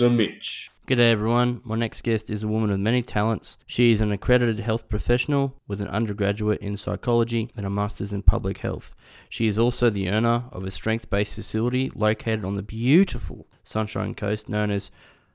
Mitch. G'day everyone. My next guest is a woman with many talents. She is an accredited health professional with an undergraduate in psychology and a master's in public health. She is also the owner of a strength based facility located on the beautiful Sunshine Coast known as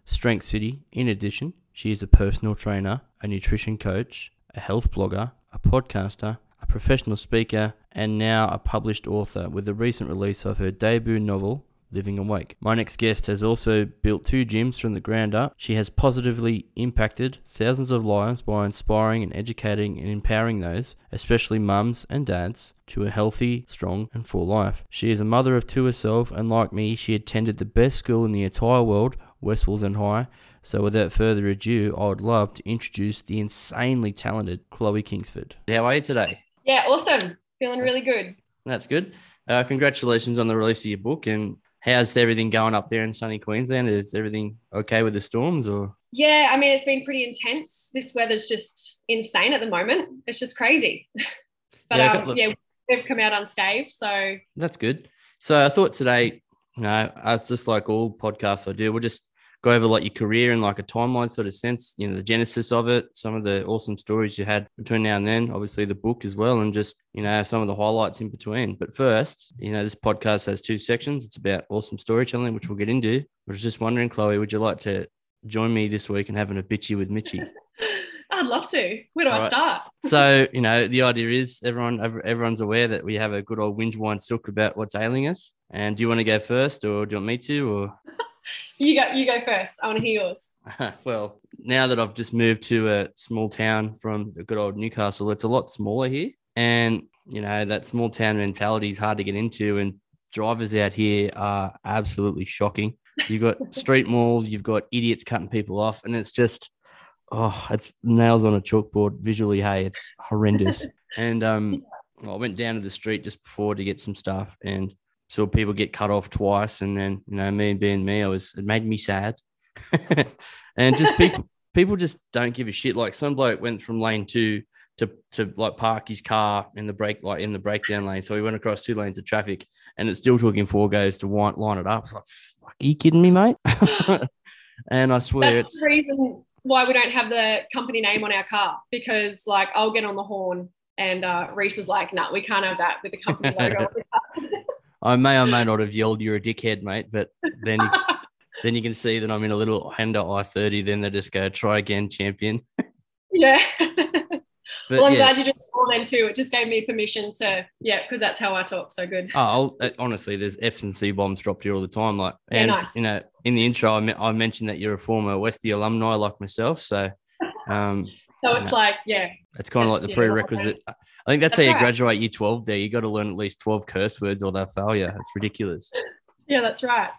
Strength City. In addition, she is a personal trainer, a nutrition coach, a health blogger, a podcaster, a professional speaker, and now a published author with the recent release of her debut novel, Living Awake. My next guest has also built two gyms from the ground up. She has positively impacted thousands of lives by inspiring and educating and empowering those, especially mums and dads, to a healthy, strong, and full life. She is a mother of two herself, and like me, she attended the best school in the entire world, West Wallsend High. So, without further ado, I would love to introduce the insanely talented Chloe Kingsford. How are you today? Yeah, awesome. Feeling really good. That's good. Uh, congratulations on the release of your book and how's everything going up there in sunny Queensland? Is everything okay with the storms or? Yeah, I mean, it's been pretty intense. This weather's just insane at the moment. It's just crazy. but yeah, um, yeah, we've come out unscathed. So that's good. So I thought today, you know, as just like all podcasts I do, we'll just go over like your career in like a timeline sort of sense, you know, the genesis of it, some of the awesome stories you had between now and then, obviously the book as well, and just, you know, some of the highlights in between. But first, you know, this podcast has two sections. It's about awesome storytelling, which we'll get into. I was just wondering, Chloe, would you like to join me this week and having a bitchy with Mitchy? I'd love to. Where do All I right. start? so, you know, the idea is everyone everyone's aware that we have a good old whinge wine silk about what's ailing us. And do you want to go first or do you want me to or you go. You go first. I want to hear yours. well, now that I've just moved to a small town from the good old Newcastle, it's a lot smaller here, and you know that small town mentality is hard to get into, and drivers out here are absolutely shocking. You've got street malls, you've got idiots cutting people off, and it's just oh, it's nails on a chalkboard visually. Hey, it's horrendous. and um, I went down to the street just before to get some stuff, and saw people get cut off twice, and then you know me and being me, I was it made me sad, and just people people just don't give a shit. Like some bloke went from lane two to to like park his car in the break like in the breakdown lane, so he went across two lanes of traffic, and it still took him four goes to line, line it up. It's like, are you kidding me, mate? and I swear That's it's the reason why we don't have the company name on our car because like I'll get on the horn and uh, Reese is like, no, nah, we can't have that with the company logo. I may or may not have yelled, "You're a dickhead, mate," but then you, then you can see that I'm in a little Honda i30. Then they just go, "Try again, champion." Yeah. well, I'm yeah. glad you just saw then too. It just gave me permission to, yeah, because that's how I talk. So good. Oh, uh, honestly, there's F's and C bombs dropped here all the time. Like, yeah, and nice. you know, in the intro, I, I mentioned that you're a former Westie alumni like myself. So, um, so it's like, yeah, it's kind of like the prerequisite. I think that's, that's how you graduate year 12 there. You got to learn at least 12 curse words or they'll fail you. It's ridiculous. Yeah, that's right.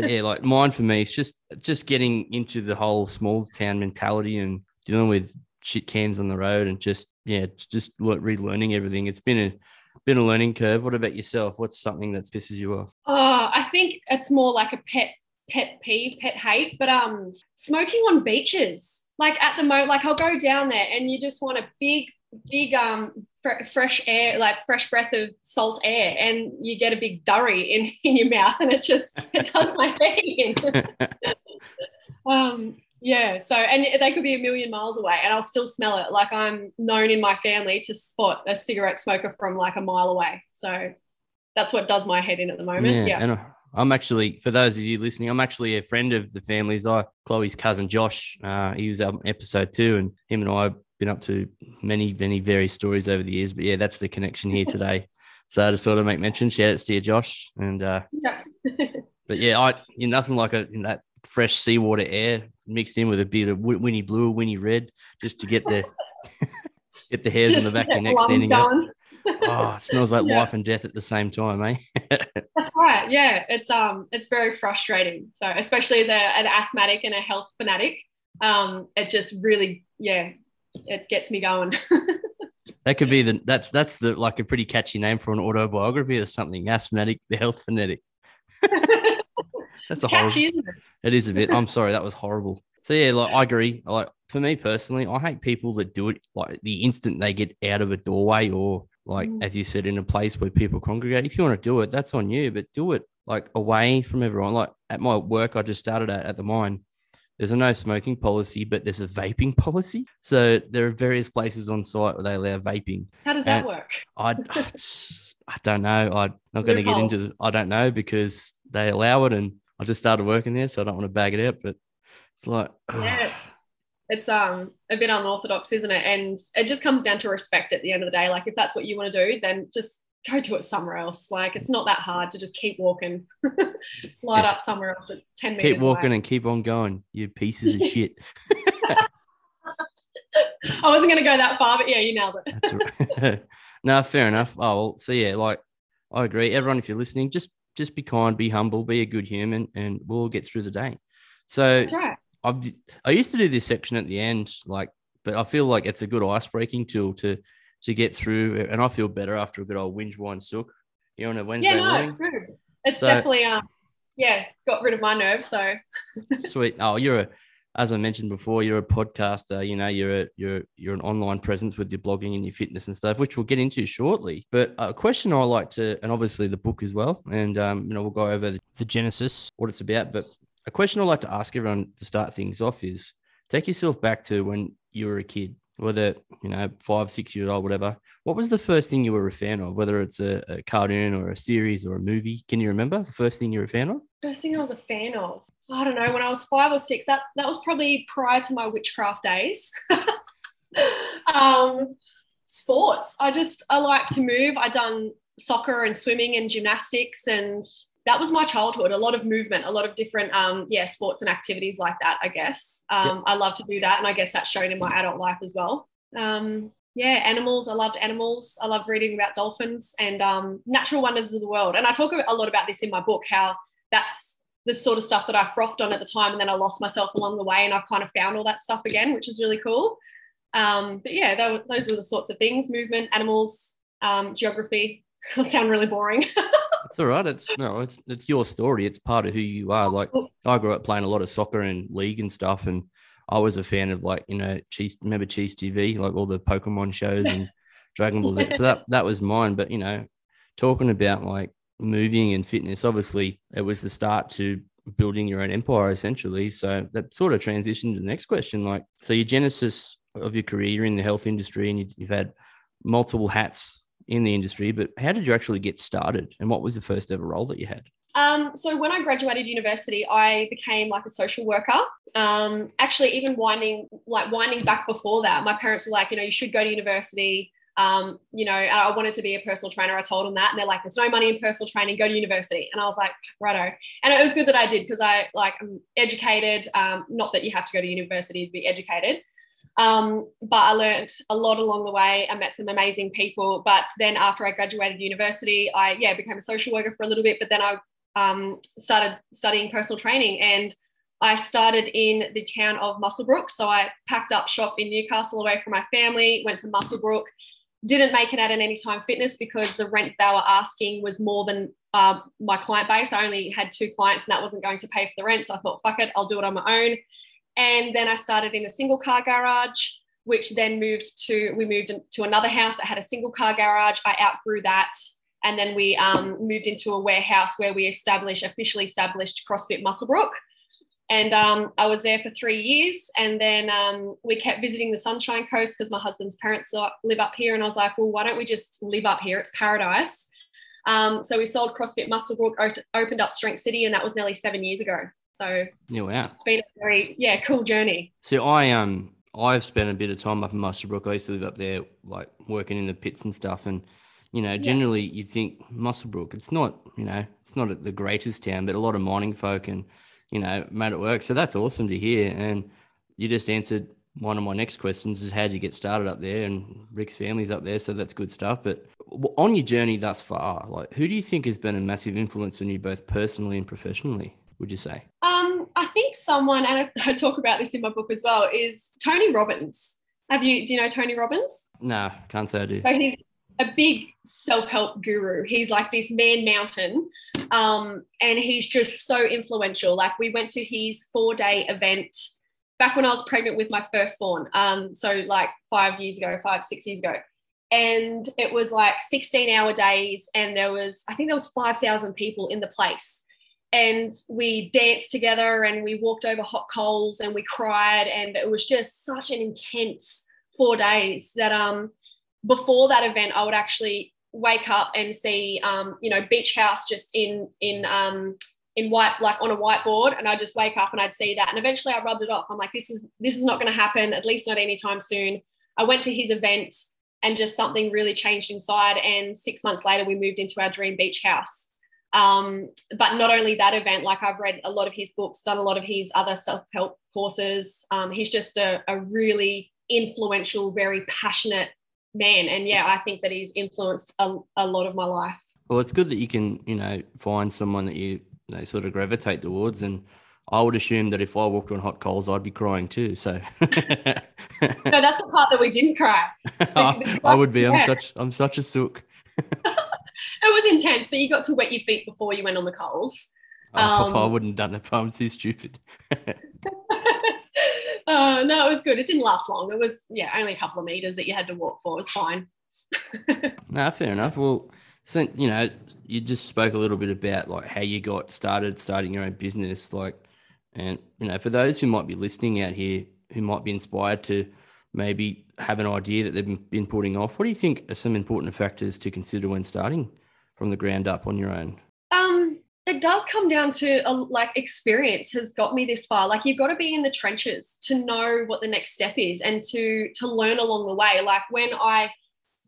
yeah, like mine for me, it's just just getting into the whole small town mentality and dealing with shit cans on the road and just yeah, just relearning everything. It's been a been a learning curve. What about yourself? What's something that pisses you off? Oh, I think it's more like a pet pet peeve, pet hate, but um smoking on beaches. Like at the moment, like I'll go down there and you just want a big, big um fresh air, like fresh breath of salt air, and you get a big durry in, in your mouth, and it's just it does my head in. um, yeah. So, and they could be a million miles away, and I'll still smell it. Like I'm known in my family to spot a cigarette smoker from like a mile away. So that's what does my head in at the moment. Yeah. yeah. And I'm actually, for those of you listening, I'm actually a friend of the family's. I Chloe's cousin Josh. Uh, he was on episode two, and him and I been up to many, many various stories over the years. But yeah, that's the connection here today. so to sort of make mention, shout out to you, Josh. And uh, yeah. but yeah, I you know, nothing like a in that fresh seawater air mixed in with a bit of Winnie Blue, or Winnie Red, just to get the get the hairs just on the back of your neck standing up. oh, it smells like yeah. life and death at the same time, eh? That's right. Yeah, it's um, it's very frustrating. So, especially as a, an asthmatic and a health fanatic, um, it just really, yeah, it gets me going. that could be the that's that's the like a pretty catchy name for an autobiography or something. Asthmatic, the health fanatic. that's a catchy, horrible, it? it is a bit. I'm sorry, that was horrible. So yeah, like I agree. Like for me personally, I hate people that do it like the instant they get out of a doorway or like mm. as you said in a place where people congregate. If you want to do it, that's on you, but do it like away from everyone. Like at my work, I just started at at the mine. There's a no smoking policy, but there's a vaping policy. So there are various places on site where they allow vaping. How does that work? I, I don't know. I'm not going to get into. The, I don't know because they allow it, and I just started working there, so I don't want to bag it out. But it's like, Yeah, it's, it's um a bit unorthodox, isn't it? And it just comes down to respect at the end of the day. Like if that's what you want to do, then just go do it somewhere else. Like it's not that hard to just keep walking, light Yeah. up somewhere else. It's ten meters. keep walking away. and keep on going. You pieces of shit. I wasn't going to go that far, but yeah, you nailed it. That's right. no, fair enough. Oh, well, so yeah, like I agree. Everyone, if you're listening, just just be kind, be humble, be a good human, and we'll get through the day. So right. I've, I used to do this section at the end, like, but I feel like it's a good ice breaking tool to to get through, and I feel better after a good old whinge wine sook. You on a Wednesday Yeah, no, morning. it's. It's So- definitely um yeah, got rid of my nerves. So Sweet. Oh, you're a, as I mentioned before, you're a podcaster. You know, you're a, you're you're an online presence with your blogging and your fitness and stuff, which we'll get into shortly. But a question I like to, and obviously the book as well, and um, you know, we'll go over the, the genesis, what it's about. But a question I like to ask everyone to start things off is: take yourself back to when you were a kid, whether you know five, six years old, whatever. What was the first thing you were a fan of? Whether it's a, a cartoon or a series or a movie, can you remember the first thing you were a fan of? first thing I was a fan of. I don't know, when I was five or six, that that was probably prior to my witchcraft days. um, sports. I just I like to move. I done soccer and swimming and gymnastics and that was my childhood. A lot of movement, a lot of different um yeah, sports and activities like that, I guess. Um, I love to do that. And I guess that's shown in my adult life as well. Um, yeah, animals. I loved animals. I love reading about dolphins and um, natural wonders of the world. And I talk a lot about this in my book, how that's the sort of stuff that I frothed on at the time, and then I lost myself along the way, and I've kind of found all that stuff again, which is really cool. Um, but yeah, tho- those are the sorts of things: movement, animals, um, geography. I sound really boring. It's all right. It's no, it's it's your story. It's part of who you are. Like I grew up playing a lot of soccer and league and stuff, and I was a fan of like you know cheese. Remember Cheez TV, like all the Pokemon shows and Dragon Ball Z. So that that was mine. But you know, talking about like moving and fitness, obviously it was the start to building your own empire essentially. So that sort of transitioned to the next question. Like, so your genesis of your career, you're in the health industry, and you, you've had multiple hats in the industry, but how did you actually get started and what was the first ever role that you had? Um, so when I graduated university, I became like a social worker. Um, actually, even winding like winding back before that, my parents were like, you know, you should go to university. Um, you know, I wanted to be a personal trainer. I told them that, and they're like, "There's no money in personal training. Go to university." And I was like, "Righto." And it was good that I did because I like I'm educated. Um, not that you have to go to university to be educated, um, but I learned a lot along the way. I met some amazing people. But then after I graduated university, I yeah became a social worker for a little bit. But then I um, started studying personal training and I started in the town of Muswellbrook. So I packed up shop in Newcastle away from my family, went to Muswellbrook, didn't make it at an Anytime Fitness because the rent they were asking was more than uh, my client base. I only had two clients and that wasn't going to pay for the rent. So I thought, fuck it, I'll do it on my own. And then I started in a single car garage, which then moved to, we moved to another house that had a single car garage. I outgrew that. And then we um, moved into a warehouse where we established, officially established CrossFit Muswellbrook. And um, I was there for three years. And then um, we kept visiting the Sunshine Coast because my husband's parents live up here. And I was like, well, why don't we just live up here? It's paradise. Um, so we sold CrossFit Muswellbrook, op- opened up Strength City, and that was nearly seven years ago. So Yeah, wow. it's been a very, yeah, cool journey. So I um I've spent a bit of time up in Muswellbrook. I used to live up there, like working in the pits and stuff. And you know, generally you think Muswellbrook, it's not, you know, it's not the greatest town, but a lot of mining folk and you know made it work. So that's awesome to hear. And you just answered one of my next questions: is how did you get started up there? And Rick's family's up there, so that's good stuff. But on your journey thus far, like who do you think has been a massive influence on you both personally and professionally? Would you say? Um, I think someone, and I, I talk about this in my book as well, is Tony Robbins. Have you, do you know Tony Robbins? No, can't say I do. So he's a big self-help guru. He's like this man mountain. Um, and he's just so influential. Like we went to his four-day event back when I was pregnant with my firstborn. Um, so like five years ago, five, six years ago. And it was like 16 hour days, and there was, I think there was 5,000 people in the place. And we danced together and we walked over hot coals and we cried and it was just such an intense four days that um before that event I would actually wake up and see um you know beach house just in in um in white like on a whiteboard and I just wake up and I'd see that and eventually I rubbed it off. I'm like this is this is not going to happen at least not anytime soon. I went to his event and just something really changed inside and 6 months later we moved into our dream beach house um, but not only that event, like I've read a lot of his books, done a lot of his other self help courses. Um, he's just a, a, really influential, very passionate man. And yeah, I think that he's influenced a, a, lot of my life. Well, it's good that you can, you know, find someone that you, you know, sort of gravitate towards. And I would assume that if I walked on hot coals, I'd be crying too. So no, that's the part that we didn't cry. I, I would be. I'm such I'm such a sook was intense, but you got to wet your feet before you went on the coals. Oh, um, I wouldn't have done it. I'm too stupid. uh, no, it was good. It didn't last long. It was yeah, only a couple of meters that you had to walk for. It was fine. no, fair enough. Well, so you know, you just spoke a little bit about like how you got started, starting your own business, like, and you know, for those who might be listening out here, who might be inspired to maybe have an idea that they've been putting off, what do you think are some important factors to consider when starting from the ground up on your own? Um, it does come down to a, like experience has got me this far. Like you've got to be in the trenches to know what the next step is and to to learn along the way. Like when I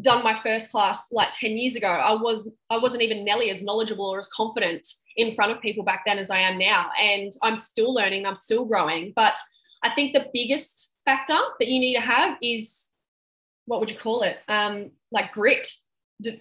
done my first class like 10 years ago, I was I wasn't even nearly as knowledgeable or as confident in front of people back then as I am now. And I'm still learning, I'm still growing. But I think the biggest factor that you need to have is what would you call it? Um, like grit,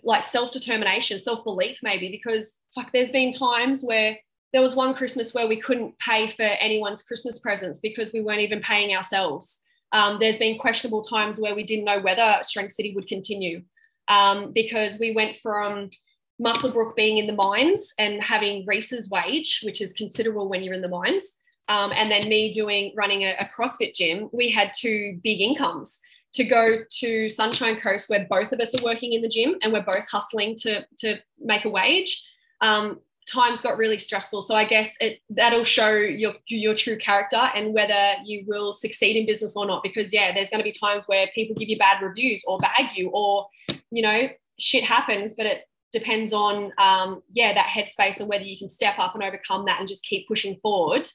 like self determination, self belief, maybe, because like there's been times where there was one Christmas where we couldn't pay for anyone's Christmas presents because we weren't even paying ourselves. Um, there's been questionable times where we didn't know whether Strength City would continue um, because we went from Muswellbrook being in the mines and having Reese's wage, which is considerable when you're in the mines, um, and then me doing running a, a CrossFit gym, we had two big incomes to go to Sunshine Coast, where both of us are working in the gym and we're both hustling to to make a wage. Um, times got really stressful, so I guess it that'll show your your true character and whether you will succeed in business or not. Because yeah, there's going to be times where people give you bad reviews or bag you, or you know shit happens, but it depends on um, yeah that headspace and whether you can step up and overcome that and just keep pushing forward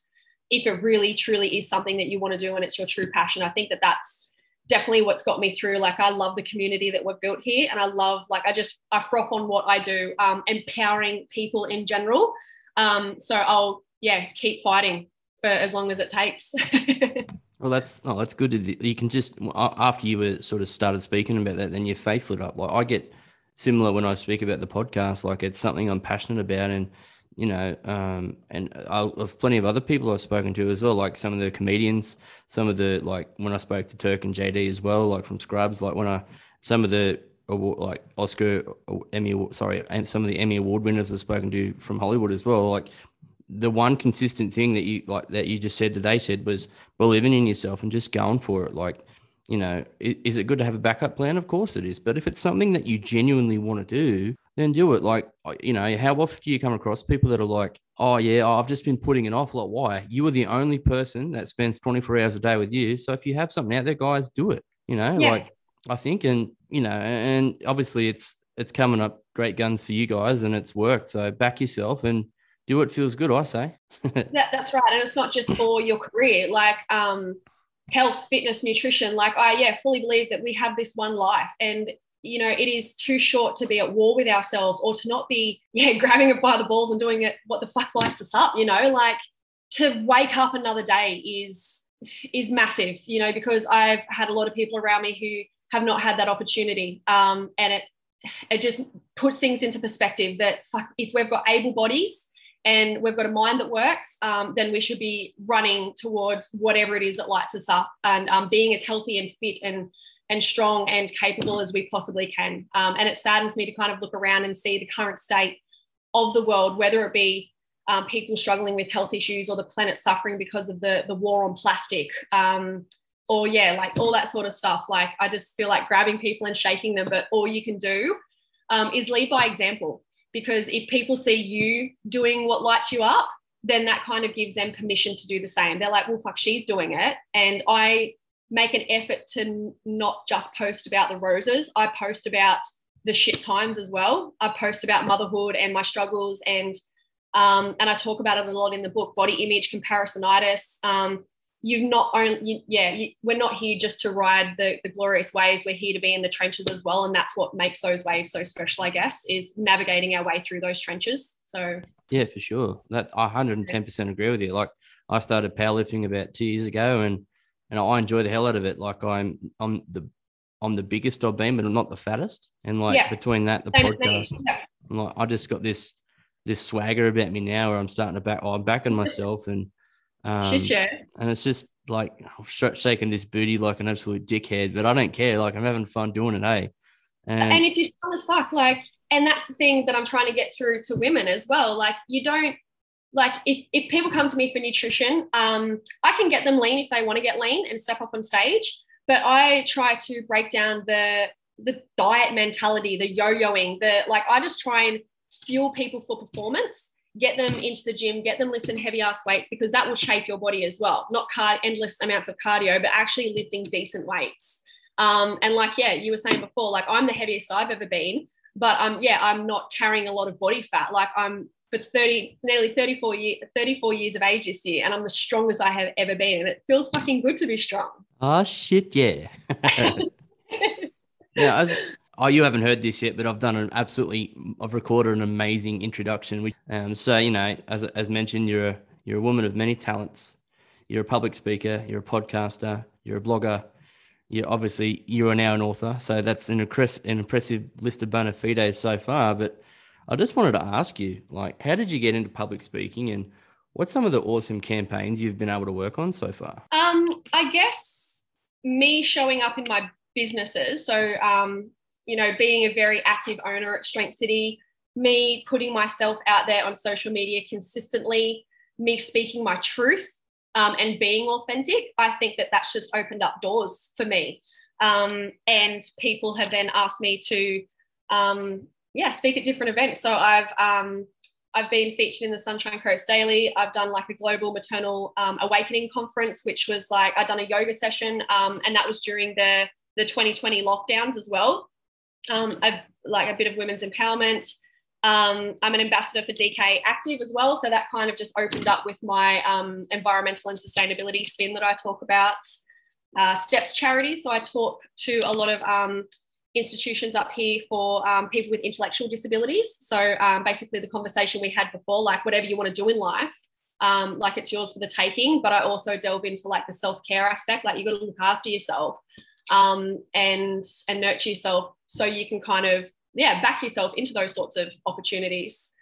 if it really truly is something that you want to do and it's your true passion. I think that that's definitely what's got me through. Like I love the community that we've built here, and I love like I just I froth on what I do, um, empowering people in general. Um, so I'll yeah keep fighting for as long as it takes. well, that's oh, that's good. You can just after you were sort of started speaking about that, then your face lit up. Like I get similar when I speak about the podcast. Like it's something I'm passionate about, and you know, um, and I'll, I've plenty of other people I've spoken to as well, like some of the comedians, some of the like when I spoke to Turk and JD as well, like from Scrubs, like when I some of the like Oscar Emmy, sorry, and some of the Emmy award winners I've spoken to from Hollywood as well, like the one consistent thing that you like that you just said that they said was believing in yourself and just going for it. Like, you know, is it good to have a backup plan? Of course it is. But if it's something that you genuinely want to do, then do it. Like, you know, how often do you come across people that are like, oh, yeah, I've just been putting it off? Like, why? You are the only person that spends 24 hours a day with you. So if you have something out there, guys, do it. You know, yeah. like, I think, and, you know, and obviously it's, it's coming up great guns for you guys and it's worked. So back yourself and do what feels good, I say. that, that's right. And it's not just for your career, like, um, health, fitness, nutrition. Like, I, yeah, fully believe that we have this one life. And you know it is too short to be at war with ourselves or to not be yeah grabbing it by the balls and doing it what the fuck lights us up you know like to wake up another day is is massive you know because i've had a lot of people around me who have not had that opportunity um, and it it just puts things into perspective that fuck, if we've got able bodies and we've got a mind that works, um, then we should be running towards whatever it is that lights us up and um, being as healthy and fit and and strong and capable as we possibly can. Um, and it saddens me to kind of look around and see the current state of the world, whether it be um, people struggling with health issues or the planet suffering because of the, the war on plastic. Um, or yeah, like all that sort of stuff. Like I just feel like grabbing people and shaking them, but all you can do um, is lead by example. Because if people see you doing what lights you up, then that kind of gives them permission to do the same. They're like, well, fuck, she's doing it. And I make an effort to not just post about the roses. I post about the shit times as well. I post about motherhood and my struggles and um, and I talk about it a lot in the book, body image comparisonitis. Um, you've not only, you, yeah, you, we're not here just to ride the, the glorious waves. We're here to be in the trenches as well. And that's what makes those waves so special, I guess, is navigating our way through those trenches. So, yeah, for sure. That I 110% agree with you. Like, I started powerlifting about two years ago and and I enjoy the hell out of it. Like I'm I'm the I'm the biggest I've been, but I'm not the fattest. And like yeah. between that, the Same podcast, yeah. I'm like I just got this this swagger about me now where I'm starting to back oh, I'm backing myself and um Shit, yeah. and it's just like I'm shaking this booty like an absolute dickhead, but I don't care. Like I'm having fun doing it, hey. And, and if you're strong as fuck, like, and that's the thing that I'm trying to get through to women as well. Like you don't like if, if people come to me for nutrition, um, I can get them lean if they want to get lean and step up on stage. But I try to break down the the diet mentality, the yo-yoing, the like I just try and fuel people for performance, get them into the gym, get them lifting heavy ass weights because that will shape your body as well. Not card endless amounts of cardio, but actually lifting decent weights. Um, and like, yeah, you were saying before, like I'm the heaviest I've ever been, but um, yeah, I'm not carrying a lot of body fat. Like I'm for 30, nearly 34 years, 34 years of age this year, and I'm the strongest I have ever been. And it feels fucking good to be strong. Oh shit, yeah. yeah, was, oh, you haven't heard this yet, but I've done an absolutely, I've recorded an amazing introduction. Um, so you know, as as mentioned, you're a you're a woman of many talents. You're a public speaker. You're a podcaster. You're a blogger. You're obviously you are now an author. So that's an, impress, an impressive list of bona fides so far. But I just wanted to ask you, like, how did you get into public speaking and what's some of the awesome campaigns you've been able to work on so far? Um, I guess me showing up in my businesses. So, um, you know, being a very active owner at Strength City, me putting myself out there on social media consistently, me speaking my truth um, and being authentic, I think that that's just opened up doors for me. Um, and people have then asked me to um, yeah, speak at different events. So I've um, I've been featured in the Sunshine Coast Daily. I've done like a global maternal um, awakening conference, which was like I've done a yoga session, um, and that was during the the 2020 lockdowns as well. Um, like a bit of women's empowerment. Um, I'm an ambassador for DK Active as well, so that kind of just opened up with my um, environmental and sustainability spin that I talk about. Uh, Steps charity, so I talk to a lot of um, institutions up here for um, people with intellectual disabilities. So um, basically, the conversation we had before, like whatever you want to do in life, um, like it's yours for the taking. But I also delve into like the self care aspect, like you got to look after yourself um, and and nurture yourself so you can kind of yeah back yourself into those sorts of opportunities.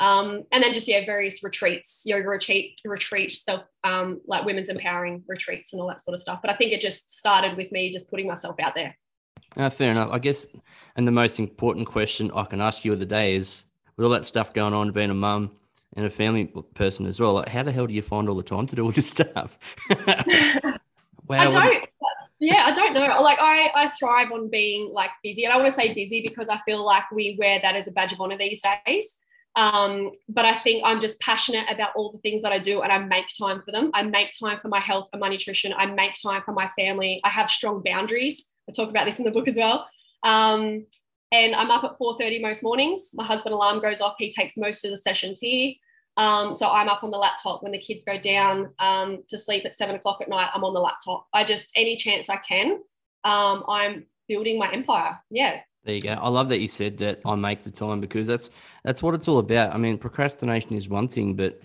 Um, and then just yeah various retreats yoga retreat retreat self um, like women's empowering retreats and all that sort of stuff but i think it just started with me just putting myself out there uh, fair enough. I guess, and the most important question I can ask you of the day is, with all that stuff going on, being a mum and a family person as well, like, how the hell do you find all the time to do all this stuff? wow, I don't. Yeah, I don't know. Like, I I thrive on being like busy, and I want to say busy because I feel like we wear that as a badge of honor these days. Um, but I think I'm just passionate about all the things that I do and I make time for them. I make time for my health and my nutrition. I make time for my family. I have strong boundaries. I talk about this in the book as well. Um, and I'm up at 4:30 most mornings. My husband alarm goes off. He takes most of the sessions here. Um, so I'm up on the laptop when the kids go down um, to sleep at seven o'clock at night. I'm on the laptop. I just any chance I can, um, I'm building my empire. Yeah. There you go. I love that you said that I make the time because that's that's what it's all about. I mean, procrastination is one thing, but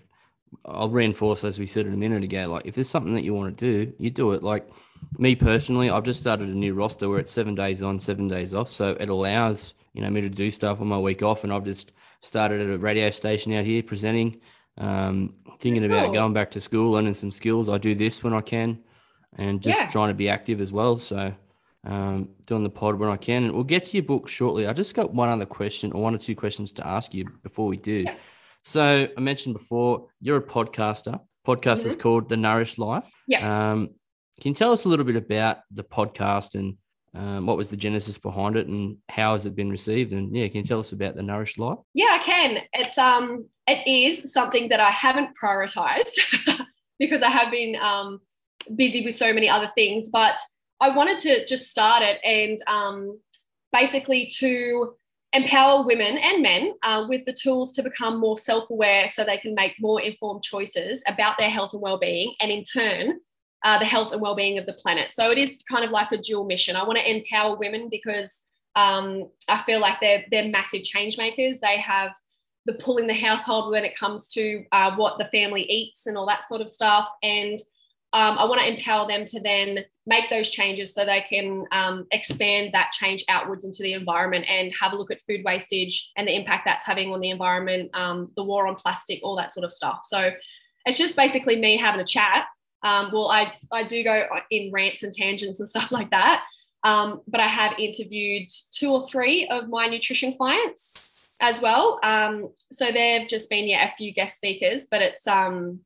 I'll reinforce as we said it a minute ago. Like if there's something that you want to do, you do it. Like me personally, I've just started a new roster where it's seven days on, seven days off. So it allows you know me to do stuff on my week off, and I've just started at a radio station out here presenting. Um, thinking about cool. going back to school, learning some skills. I do this when I can, and just yeah. trying to be active as well. So um, doing the pod when I can. And we'll get to your book shortly. I just got one other question or one or two questions to ask you before we do. Yeah. So I mentioned before, you're a podcaster. Podcast mm-hmm. is called The Nourished Life. Yeah. Um, can you tell us a little bit about the podcast and um, what was the genesis behind it and how has it been received? And yeah, can you tell us about the Nourished Life? Yeah, I can. It's um it is something that I haven't prioritized because I have been um, busy with so many other things. But I wanted to just start it and um, basically to empower women and men uh, with the tools to become more self aware so they can make more informed choices about their health and well being, and in turn, uh, the health and well being of the planet. So it is kind of like a dual mission. I want to empower women because um, I feel like they're, they're massive change makers. They have the pull in the household when it comes to uh, what the family eats and all that sort of stuff. And um, I want to empower them to then make those changes so they can um, expand that change outwards into the environment and have a look at food wastage and the impact that's having on the environment, um, the war on plastic, all that sort of stuff. So it's just basically me having a chat. Um, well, I, I do go in rants and tangents and stuff like that. Um, but I have interviewed two or three of my nutrition clients as well. Um, so they've just been yeah a few guest speakers, but it's um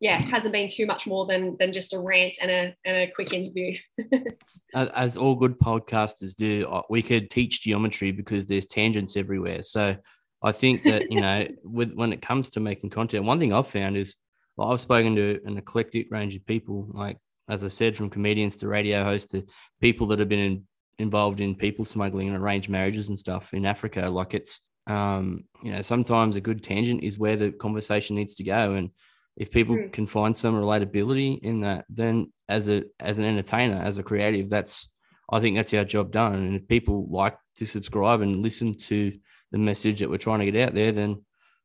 yeah hasn't been too much more than than just a rant and a and a quick interview. As all good podcasters do, we could teach geometry because there's tangents everywhere. So I think that you know with when it comes to making content, one thing I've found is well, I've spoken to an eclectic range of people, like as I said, from comedians to radio hosts to people that have been in, involved in people smuggling and arranged marriages and stuff in Africa. Like it's um, you know, sometimes a good tangent is where the conversation needs to go. And if people mm. can find some relatability in that, then as a as an entertainer, as a creative, that's I think that's our job done. And if people like to subscribe and listen to the message that we're trying to get out there, then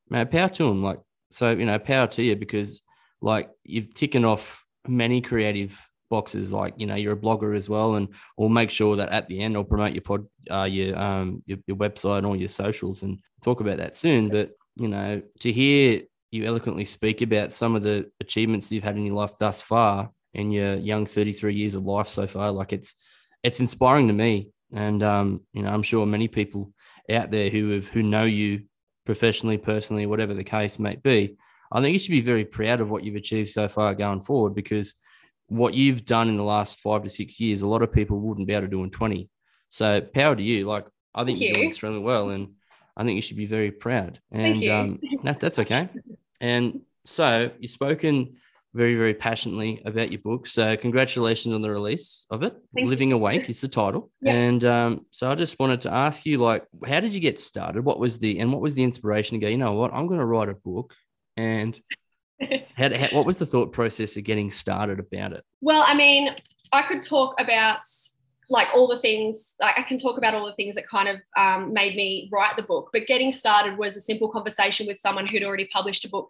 man, power to them. Like so, you know, power to you because like you've taken off many creative boxes like you know you're a blogger as well and we'll make sure that at the end i'll promote your pod uh, your um your, your website and all your socials and talk about that soon. But you know to hear you eloquently speak about some of the achievements you've had in your life thus far in your young 33 years of life so far like it's it's inspiring to me. And um you know i'm sure many people out there who have who know you professionally personally whatever the case may be i think you should be very proud of what you've achieved so far going forward because what you've done in the last five to six years, a lot of people wouldn't be able to do in 20. So power to you. Like I think Thank you're you. doing extremely well and I think you should be very proud. And um, that, that's okay. And so you've spoken very, very passionately about your book. So congratulations on the release of it. Thank Living you. Awake is the title. Yep. And um, so I just wanted to ask you, like, how did you get started? What was the and what was the inspiration to go, you know what, I'm gonna write a book and how, how, what was the thought process of getting started about it? Well, I mean, I could talk about like all the things like i can talk about all the things that kind of um, made me write the book but getting started was a simple conversation with someone who'd already published a book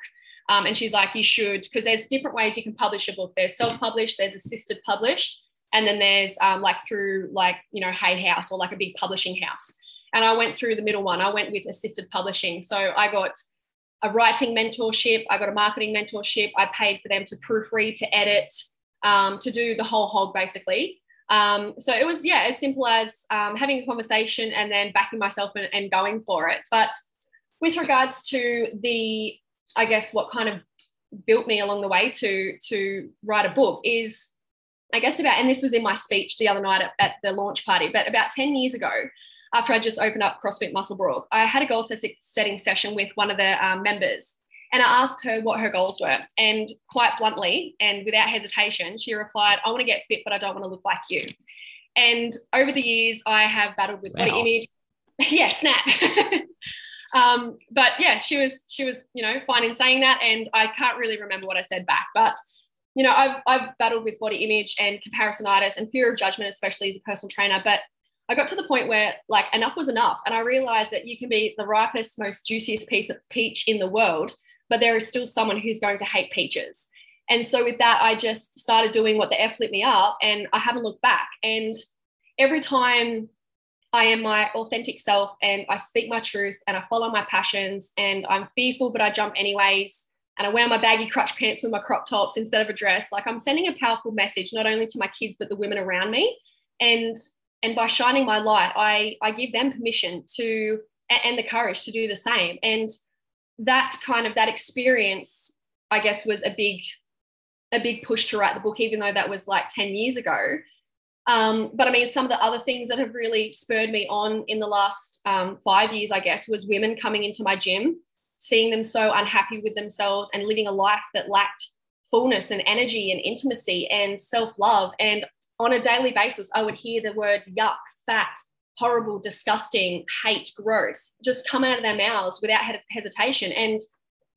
um, and she's like you should because there's different ways you can publish a book there's self-published there's assisted published and then there's um, like through like you know hay house or like a big publishing house and i went through the middle one i went with assisted publishing so i got a writing mentorship, I got a marketing mentorship. I paid for them to proofread, to edit, um, to do the whole hog basically. Um, so it was, yeah, as simple as um, having a conversation and then backing myself and, and going for it. But with regards to the, I guess, what kind of built me along the way to to write a book is I guess about, and this was in my speech the other night at, at, the launch party, but about 10 years ago, after I just opened up CrossFit Muswellbrook, I had a goal setting session with one of the um, members. And I asked her what her goals were. And quite bluntly and without hesitation, she replied, I want to get fit, but I don't want to look like you. And over the years, I have battled with wow. body image. yeah, snap. um, but yeah, she was she was you know fine in saying that, and I can't really remember what I said back. But you know, I've I've battled with body image and comparisonitis and fear of judgment, especially as a personal trainer. But I got to the point where like enough was enough. And I realized that you can be the ripest, most juiciest piece of peach in the world, but there is still someone who's going to hate peaches. And so with that, I just started doing what the F lit me up and I haven't looked back. And every time I am my authentic self and I speak my truth and I follow my passions and I'm fearful, but I jump anyways. And I wear my baggy crutch pants with my crop tops instead of a dress. Like I'm sending a powerful message, not only to my kids, but the women around me. And and by shining my light i i give them permission to and the courage to do the same and that kind of that experience i guess was a big a big push to write the book even though that was like 10 years ago um, but i mean some of the other things that have really spurred me on in the last um, five years i guess was women coming into my gym seeing them so unhappy with themselves and living a life that lacked fullness and energy and intimacy and self love. And on a daily basis, I would hear the words yuck, fat, horrible, disgusting, hate, gross just come out of their mouths without hesitation. And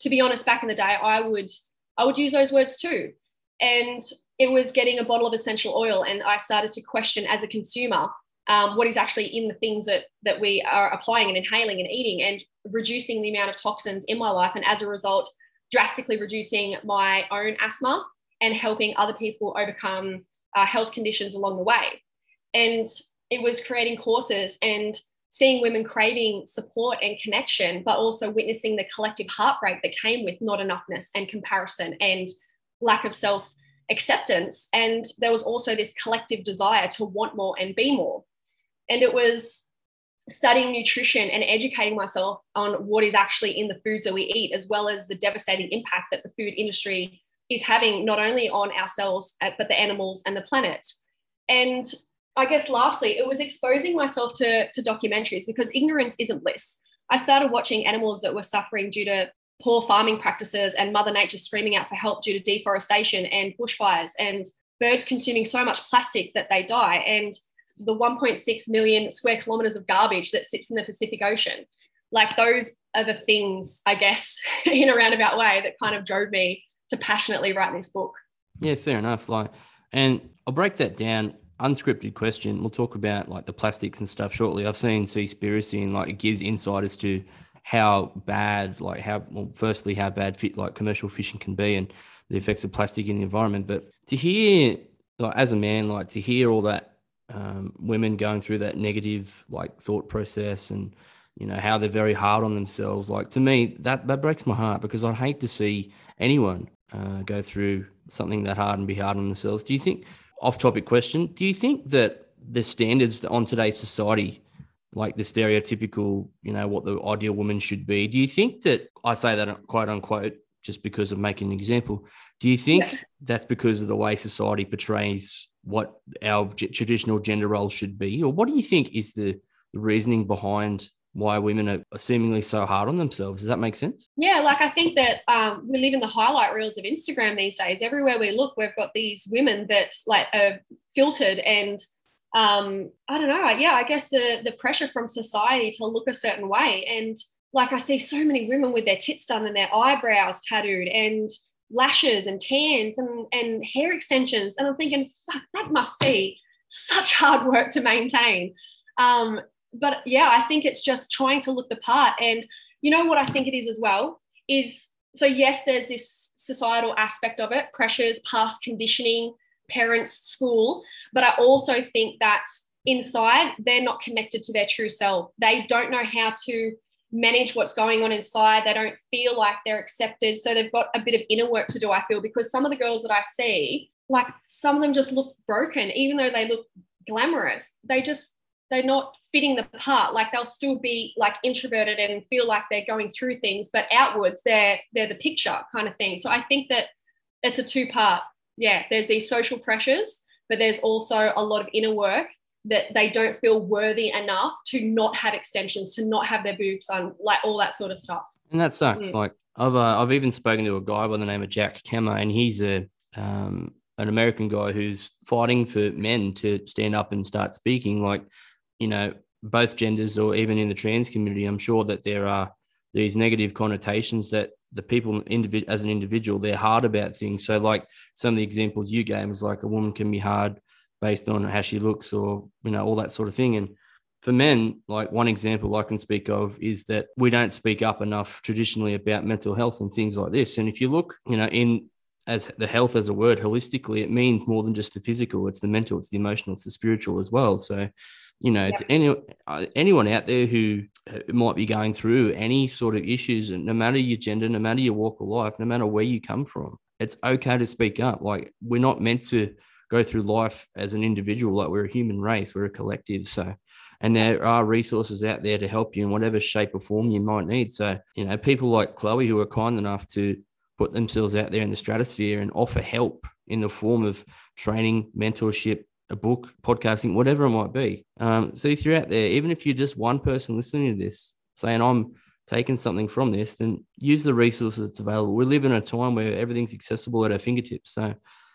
to be honest, back in the day, I would I would use those words too. And it was getting a bottle of essential oil, and I started to question as a consumer um, what is actually in the things that that we are applying and inhaling and eating, and reducing the amount of toxins in my life, and as a result, drastically reducing my own asthma and helping other people overcome uh, health conditions along the way. And it was creating courses and seeing women craving support and connection, but also witnessing the collective heartbreak that came with not enoughness and comparison and lack of self acceptance. And there was also this collective desire to want more and be more. And it was studying nutrition and educating myself on what is actually in the foods that we eat, as well as the devastating impact that the food industry is having not only on ourselves, uh, but the animals and the planet. And I guess lastly, it was exposing myself to, to documentaries because ignorance isn't bliss. I started watching animals that were suffering due to poor farming practices and Mother Nature screaming out for help due to deforestation and bushfires and birds consuming so much plastic that they die and the 1.6 million square kilometers of garbage that sits in the Pacific Ocean. Like those are the things, I guess, in a roundabout way that kind of drove me to passionately write this book. Yeah, fair enough. Like, and I'll break that down unscripted question. We'll talk about like the plastics and stuff shortly. I've seen Seaspiracy and like it gives insight as to how bad, like how well, firstly how bad fit like commercial fishing can be and the effects of plastic in the environment. But to hear, like as a man, like to hear all that um, women going through that negative like thought process and you know how they're very hard on themselves. Like to me, that that breaks my heart because I'd hate to see anyone uh, go through something that hard and be hard on themselves. Do you think? off topic question. Do you think that the standards on today's society, like the stereotypical, you know, what the ideal woman should be, do you think that I say that quote unquote just because of making an example? Do you think yeah. that's because of the way society portrays what our traditional gender roles should be? Or what do you think is the, the reasoning behind why women are seemingly so hard on themselves. Does that make sense? Yeah, like I think that um, we live in the highlight reels of Instagram these days. Everywhere we look, we've got these women that like are filtered and um, I don't know. Yeah, I guess the the pressure from society to look a certain way, and like I see so many women with their tits done and their eyebrows tattooed and lashes and tans and and hair extensions, and I'm thinking, fuck, that must be such hard work to maintain. Um, but yeah, I think it's just trying to look the part. And you know what I think it is as well is so yes, there's this societal aspect of it, pressures, past conditioning, parents, school, but I also think that inside they're not connected to their true self. They don't know how to manage what's going on inside. They don't feel like they're accepted. So they've got a bit of inner work to do, I feel, because some of the girls that I see, like some of them just look broken, even though they look glamorous. They just they're not fitting the part like they'll still be like introverted and feel like they're going through things but outwards they're they're the picture kind of thing so i think that it's a two part yeah there's these social pressures but there's also a lot of inner work that they don't feel worthy enough to not have extensions to not have their boobs on like all that sort of stuff and that sucks mm. like I've uh, I've even spoken to a guy by the name of Jack Kemmer, and he's a um, an American guy who's fighting for men to stand up and start speaking. Like you know, both genders or even in the trans community, I'm sure that there are these negative connotations that the people as an individual, they're hard about things. So like some of the examples you gave is like a woman can be hard based on how she looks or, you know, all that sort of thing. And for men, like one example I can speak of is that we don't speak up enough traditionally about mental health and things like this. And if you look, you know, in as the health as a word holistically, it means more than just the physical, it's the mental, it's the emotional, it's the spiritual as well. So you know, yeah. to any uh, anyone out there who might be going through any sort of issues, and no matter your gender, no matter your walk of life, no matter where you come from, it's okay to speak up. Like we're not meant to go through life as an individual. Like we're a human race, we're a collective. So, and there are resources out there to help you in whatever shape or form you might need. So, you know, people like Chloe who are kind enough to put themselves out there in the stratosphere and offer help in the form of training, mentorship, a book, podcasting, whatever it might be. Um, so if you're out there, even if you're just one person listening to this, saying I'm taking something from this, then use the resources that's available. We live in a time where everything's accessible at our fingertips. So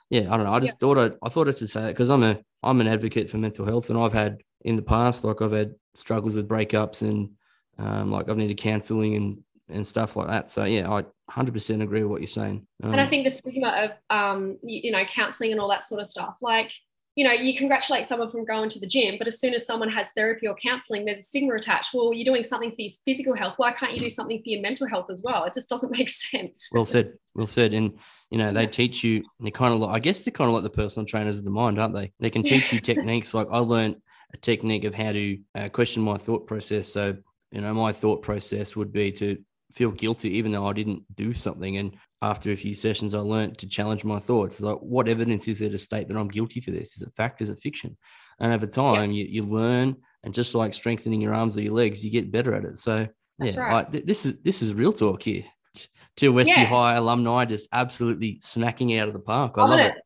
yeah, I don't know. I just yeah. thought I, I thought I should say that because I'm a I'm an advocate for mental health, and I've had in the past like I've had struggles with breakups and um, like I've needed counselling and and stuff like that. So yeah, I 100% agree with what you're saying. Um, and I um, think the stigma of um, you, you know counselling and all that sort of stuff, like you know, you congratulate someone from going to the gym, but as soon as someone has therapy or counseling, there's a stigma attached. Well, you're doing something for your physical health. Why can't you do something for your mental health as well? It just doesn't make sense. Well said. Well said. And, you know, they teach you, they kind of like, I guess they're kind of like the personal trainers of the mind, aren't they? They can teach you techniques. Like I learned a technique of how to uh, question my thought process. So, you know, my thought process would be to feel guilty even though I didn't do something. And after a few sessions, I learned to challenge my thoughts. Like, what evidence is there to state that I'm guilty for this? Is it fact? Is it fiction? And over time, yeah. you, you learn, and just like strengthening your arms or your legs, you get better at it. So, That's yeah, right. th- this is this is real talk here. To Westie yeah. High alumni, just absolutely smacking out of the park. I, I love it. it.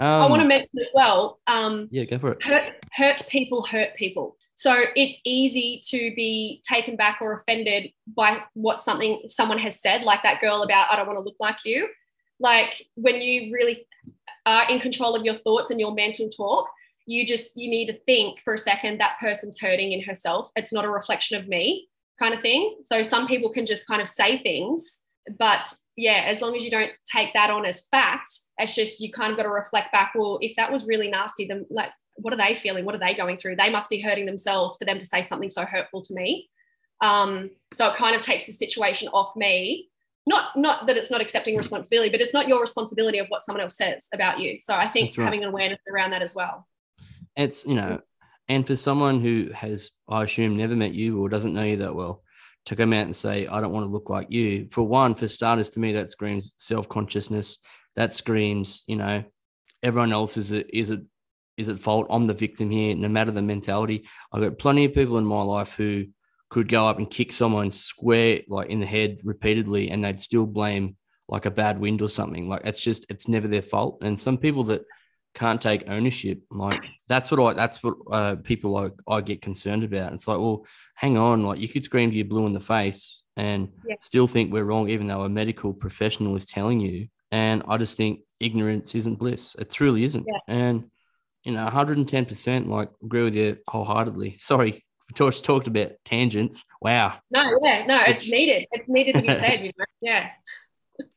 Um, I want to mention as well. Um, yeah, go for it. Hurt, hurt people hurt people. So it's easy to be taken back or offended by what something someone has said, like that girl about, I don't want to look like you. Like when you really are in control of your thoughts and your mental talk, you just you need to think for a second that person's hurting in herself. It's not a reflection of me, kind of thing. So some people can just kind of say things, but yeah, as long as you don't take that on as fact, it's just you kind of got to reflect back. Well, if that was really nasty, then like what are they feeling? What are they going through? They must be hurting themselves for them to say something so hurtful to me. Um, so it kind of takes the situation off me. Not not that it's not accepting responsibility, but it's not your responsibility of what someone else says about you. So I think right. having an awareness around that as well. It's you know, and for someone who has, I assume, never met you or doesn't know you that well, to come out and say, I don't want to look like you. For one, for starters, to me, that screams self consciousness. That screams, you know, everyone else is a, is a is at fault. I'm the victim here, no matter the mentality. I've got plenty of people in my life who could go up and kick someone square like in the head repeatedly and they'd still blame like a bad wind or something. Like it's just it's never their fault. And some people that can't take ownership, like that's what I that's what uh, people like I get concerned about. It's like, well, hang on, like you could scream to your blue in the face and yeah. still think we're wrong, even though a medical professional is telling you. And I just think ignorance isn't bliss. It truly isn't. Yeah. And you know, 110%, like, agree with you wholeheartedly. Sorry, we just talked about tangents. Wow. No, yeah, no, Which... it's needed. It's needed to be said, you know? yeah.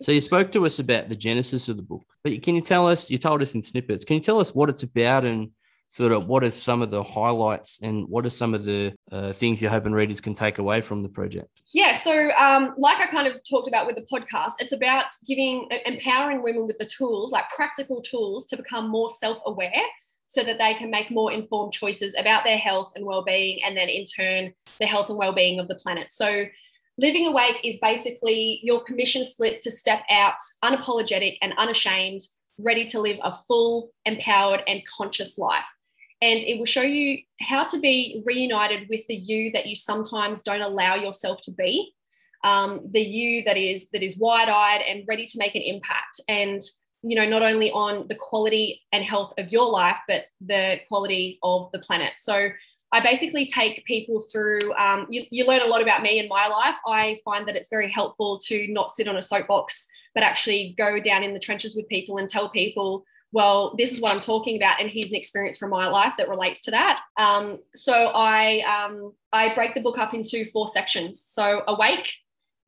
so you spoke to us about the genesis of the book, but can you tell us, you told us in snippets, can you tell us what it's about and sort of what are some of the highlights and what are some of the uh, things you're hoping readers can take away from the project? Yeah, so um, like I kind of talked about with the podcast, it's about giving, empowering women with the tools, like practical tools to become more self aware so that they can make more informed choices about their health and well-being and then in turn the health and well-being of the planet. So living awake is basically your permission slip to step out unapologetic and unashamed ready to live a full empowered and conscious life. And it will show you how to be reunited with the you that you sometimes don't allow yourself to be um, the you that is that is wide-eyed and ready to make an impact. And you know not only on the quality and health of your life but the quality of the planet. So i basically take people through um, you, you learn a lot about me and my life. I find that it's very helpful to not sit on a soapbox but actually go down in the trenches with people and tell people well this is what i'm talking about and here's an experience from my life that relates to that. Um, so i um, i break the book up into four sections. So awake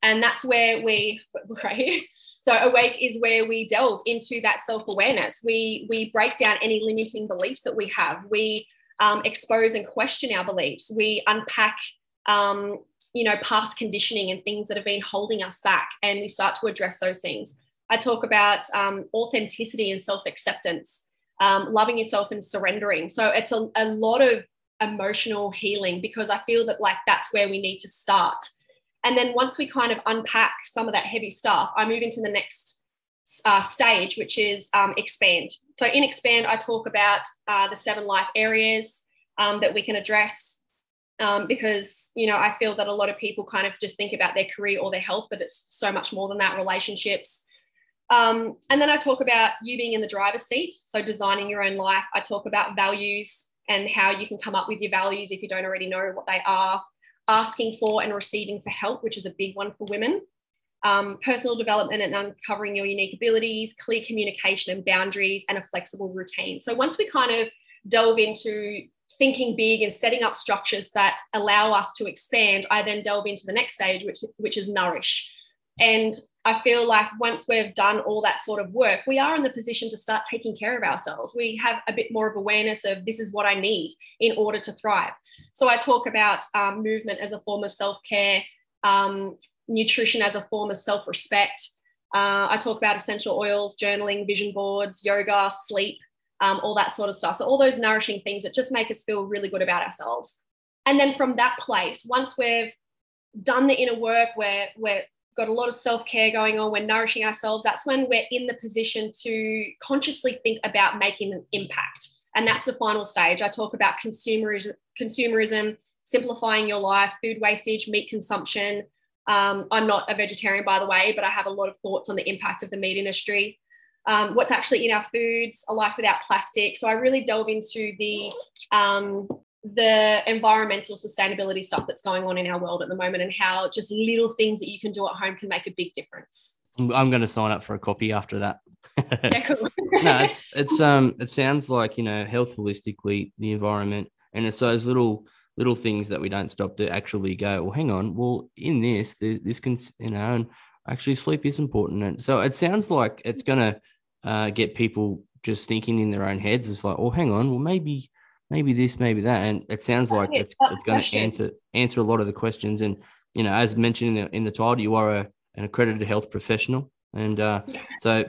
and that's where we right so awake is where we delve into that self-awareness. We we break down any limiting beliefs that we have. We um, expose and question our beliefs. We unpack um, you know past conditioning and things that have been holding us back and we start to address those things. I talk about um, authenticity and self-acceptance um, loving yourself and surrendering. So it's a, a lot of emotional healing because i feel that like that's where we need to start and then once we kind of unpack some of that heavy stuff, I move into the next uh, stage, which is um, expand. So in expand, I talk about uh, the seven life areas um, that we can address. Um, because you know, I feel that a lot of people kind of just think about their career or their health, but it's so much more than that. Relationships, um, and then I talk about you being in the driver's seat, so designing your own life. I talk about values and how you can come up with your values if you don't already know what they are. Asking for and receiving for help, which is a big one for women. Um, personal development and uncovering your unique abilities, clear communication and boundaries, and a flexible routine. So once we kind of delve into thinking big and setting up structures that allow us to expand, I then delve into the next stage, which, which is nourish. And I feel like once we've done all that sort of work, we are in the position to start taking care of ourselves. We have a bit more of awareness of this is what I need in order to thrive. So I talk about um, movement as a form of self care, um, nutrition as a form of self respect. Uh, I talk about essential oils, journaling, vision boards, yoga, sleep, um, all that sort of stuff. So, all those nourishing things that just make us feel really good about ourselves. And then from that place, once we've done the inner work, where we're got a lot of self care going on, we're nourishing ourselves, that's when we're in the position to consciously think about making an impact. And that's the final stage. I talk about consumerism, consumerism simplifying your life, food wastage, meat consumption. Um, I'm not a vegetarian, by the way, but I have a lot of thoughts on the impact of the meat industry. Um, what's actually in our foods, a life without plastic. So I really delve into the um, the environmental sustainability stuff that's going on in our world at the moment and how just little things that you can do at home can make a big difference. I'm going to sign up for a copy after that. yeah, no, it's it's um it sounds like you know health holistically, the environment, and it's those little little things that we don't stop to actually go. Well, hang on. Well, in this, this can you know, and actually sleep is important, and so it sounds like it's going to uh, get people just thinking in their own heads. It's like, oh, hang on. Well, maybe maybe this, maybe that, and it sounds That's like it. it's That's it's going to answer answer a lot of the questions. And you know, as mentioned in the, in the title, you are a, an accredited health professional, and uh, so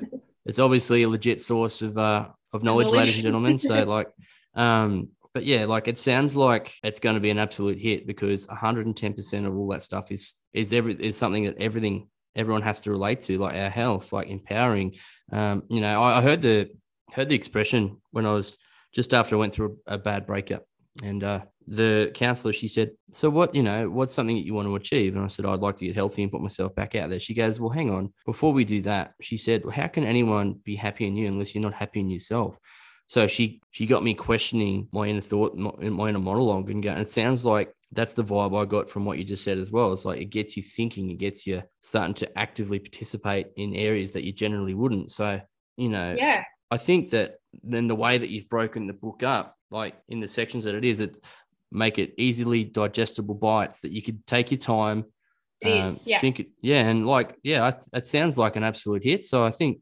it's obviously a legit source of uh, of knowledge, knowledge. ladies and gentlemen. So like, um, but yeah, like it sounds like it's going to be an absolute hit because 110 percent of all that stuff is is every is something that everything everyone has to relate to, like our health, like empowering. Um, you know, I, I heard the heard the expression when I was just after I went through a, bad breakup. And uh, the counselor, she said, So, what, you know, what's something that you want to achieve? And I said, I'd like to get healthy and put myself back out there. She goes, Well, hang on. Before we do that, she said, well, How can anyone be happy in you unless you're not happy in yourself? So she she got me questioning my inner thought, my inner monologue, and, go, and it sounds like that's the vibe I got from what you just said as well. It's like it gets you thinking, it gets you starting to actively participate in areas that you generally wouldn't. So you know, yeah, I think that then the way that you've broken the book up, like in the sections that it is, it make it easily digestible bites that you could take your time. It um, is, yeah. Think it, yeah, and like, yeah, it, it, sounds like an absolute hit. So I think,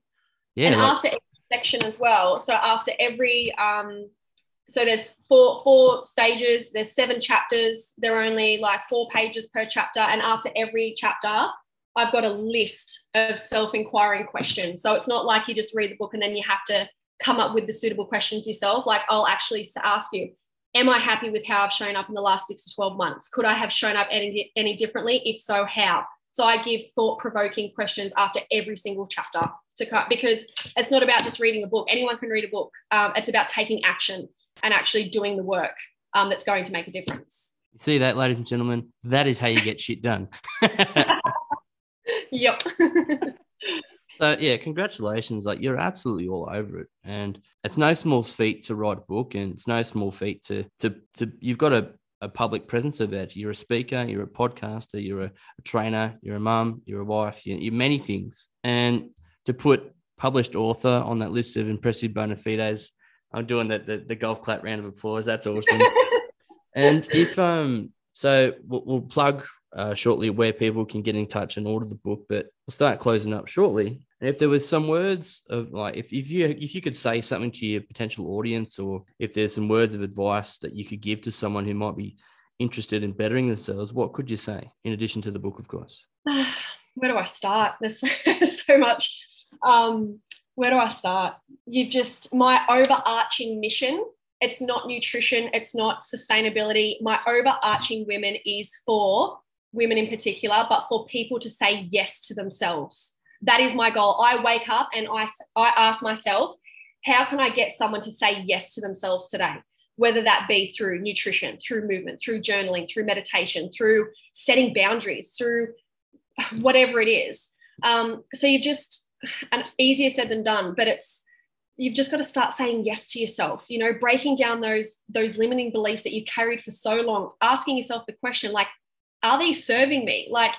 yeah. And like, after each section as well. So after every, um, so there's four four stages. There's seven chapters. They're only like four pages per chapter, and after every chapter, I've got a list of self inquiring questions. So it's not like you just read the book and then you have to come up with the suitable questions yourself. Like I'll actually ask you, Am I happy with how I've shown up in the last six to 12 months? Could I have shown up any, any differently? If so, how? So I give thought provoking questions after every single chapter to cut because it's not about just reading a book. Anyone can read a book. Um, it's about taking action and actually doing the work um, that's going to make a difference. See that, ladies and gentlemen? That is how you get shit done. yep. so yeah, congratulations! Like you're absolutely all over it, and it's no small feat to write a book, and it's no small feat to to to you've got a a public presence about you. You're a speaker, you're a podcaster, you're a, a trainer, you're a mum, you're a wife, you're, you're, many things. And to put published author on that list of impressive bona fides, I'm doing the, the, the golf clap round of applause. That's awesome. and if um, so we'll, we'll plug uh, shortly where people can get in touch and order the book, but we'll start closing up shortly. And if there was some words of like, if, if you if you could say something to your potential audience, or if there's some words of advice that you could give to someone who might be interested in bettering themselves, what could you say in addition to the book, of course? Where do I start? There's so much. Um, where do I start? You've just my overarching mission it's not nutrition, it's not sustainability. My overarching women is for women in particular, but for people to say yes to themselves. That is my goal. I wake up and I, I ask myself, how can I get someone to say yes to themselves today? Whether that be through nutrition, through movement, through journaling, through meditation, through setting boundaries, through whatever it is. Um, so you've just, and easier said than done, but it's, you've just got to start saying yes to yourself you know breaking down those those limiting beliefs that you carried for so long asking yourself the question like are they serving me? Like,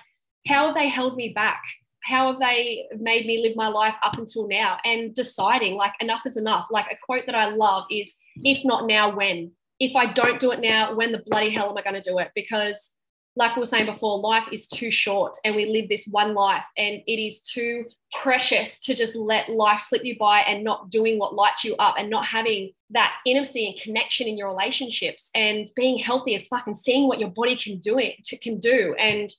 how have they held me back? How have they made me live my life up until now? And deciding, like, enough is enough. Like, a quote that I love is, if not now, when? If I don't do it now, when the bloody hell am I going to do it? Because like we were saying before, life is too short and we live this one life and it is too precious to just let life slip you by and not doing what lights you up and not having that intimacy and connection in your relationships and being healthy as fucking seeing what your body can do it can do. And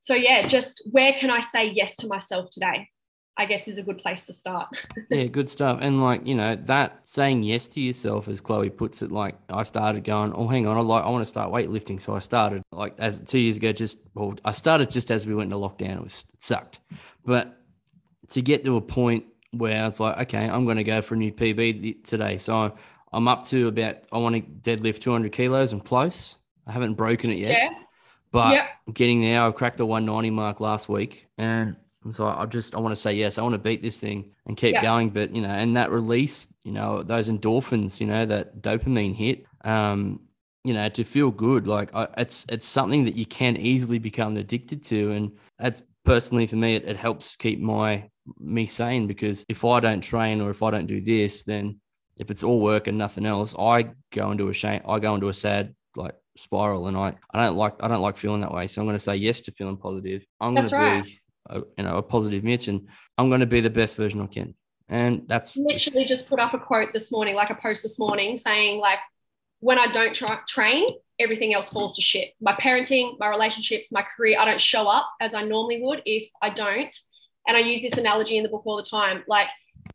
so yeah, just where can I say yes to myself today? I guess is a good place to start. yeah, good stuff. And like, you know, that saying yes to yourself, as Chloe puts it, like I started going, oh, hang on, I like, I want to start weightlifting. So I started like as two years ago, just, well, I started just as we went into lockdown. It was, it sucked. But to get to a point where it's like, okay, I'm going to go for a new PB today. So I'm up to about, I want to deadlift 200 kilos. I'm close. I haven't broken it yet. Yeah. But yep. getting there, I cracked the 190 mark last week. And so I just I want to say yes, I want to beat this thing and keep yeah. going. But you know, and that release, you know, those endorphins, you know, that dopamine hit, um, you know, to feel good, like I, it's it's something that you can easily become addicted to, and that's personally for me, it, it helps keep my me sane because if I don't train or if I don't do this, then if it's all work and nothing else, I go into a shame, I go into a sad like spiral, and I I don't like I don't like feeling that way. So I'm going to say yes to feeling positive. I'm going to right. be a, you know a positive Mitch, and I'm going to be the best version I can. And that's literally just put up a quote this morning, like a post this morning, saying like, when I don't tra- train, everything else falls to shit. My parenting, my relationships, my career, I don't show up as I normally would if I don't. And I use this analogy in the book all the time. Like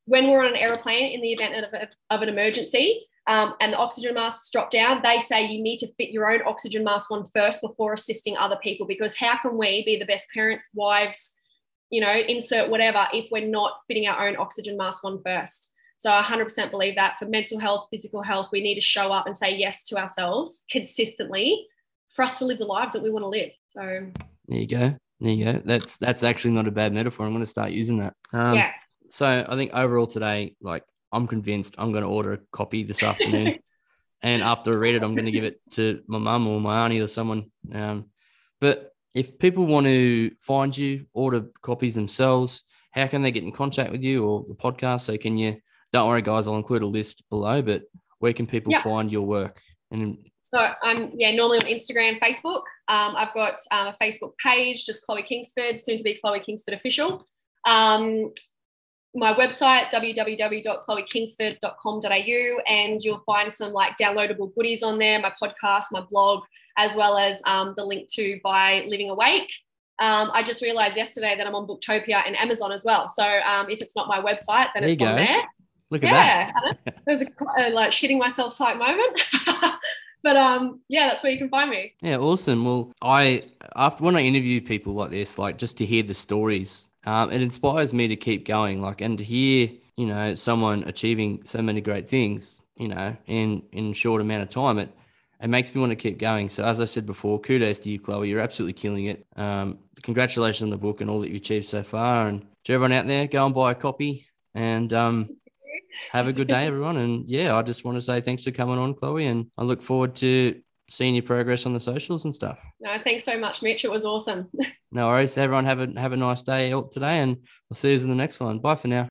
when we're on an aeroplane in the event of, of an emergency, um, and the oxygen masks drop down, they say you need to fit your own oxygen mask on first before assisting other people. Because how can we be the best parents, wives, you know, insert whatever if we're not fitting our own oxygen mask on first? So I 100% believe that for mental health, physical health, we need to show up and say yes to ourselves consistently for us to live the lives that we want to live. So there you go. There you go. That's that's actually not a bad metaphor. I'm going to start using that. Um, yeah. So I think overall today, like I'm convinced I'm going to order a copy this afternoon. and after I read it, I'm going to give it to my mum or my auntie or someone. Um, but if people want to find you, order copies themselves, how can they get in contact with you or the podcast? So can you? Don't worry, guys. I'll include a list below. But where can people yeah. find your work? And so I'm yeah normally on Instagram, Facebook. Um, I've got um, a Facebook page, just Chloe Kingsford, soon to be Chloe Kingsford official. Um, my website www.chloekingsford.com.au and you'll find some like downloadable goodies on there my podcast my blog as well as um, the link to buy living awake um, i just realized yesterday that i'm on booktopia and amazon as well so um, if it's not my website then there it's on there look at yeah, that it was a, a, like shitting myself type moment but um yeah that's where you can find me yeah awesome well i after when i interview people like this like just to hear the stories um, it inspires me to keep going. Like, and to hear, you know, someone achieving so many great things, you know, in in short amount of time, it it makes me want to keep going. So, as I said before, kudos to you, Chloe. You're absolutely killing it. Um, congratulations on the book and all that you've achieved so far. And to everyone out there, go and buy a copy and um, have a good day, everyone. And yeah, I just want to say thanks for coming on, Chloe. And I look forward to seeing your progress on the socials and stuff. No, thanks so much, Mitch. It was awesome. no worries. Everyone have a have a nice day today, and we'll see you in the next one. Bye for now.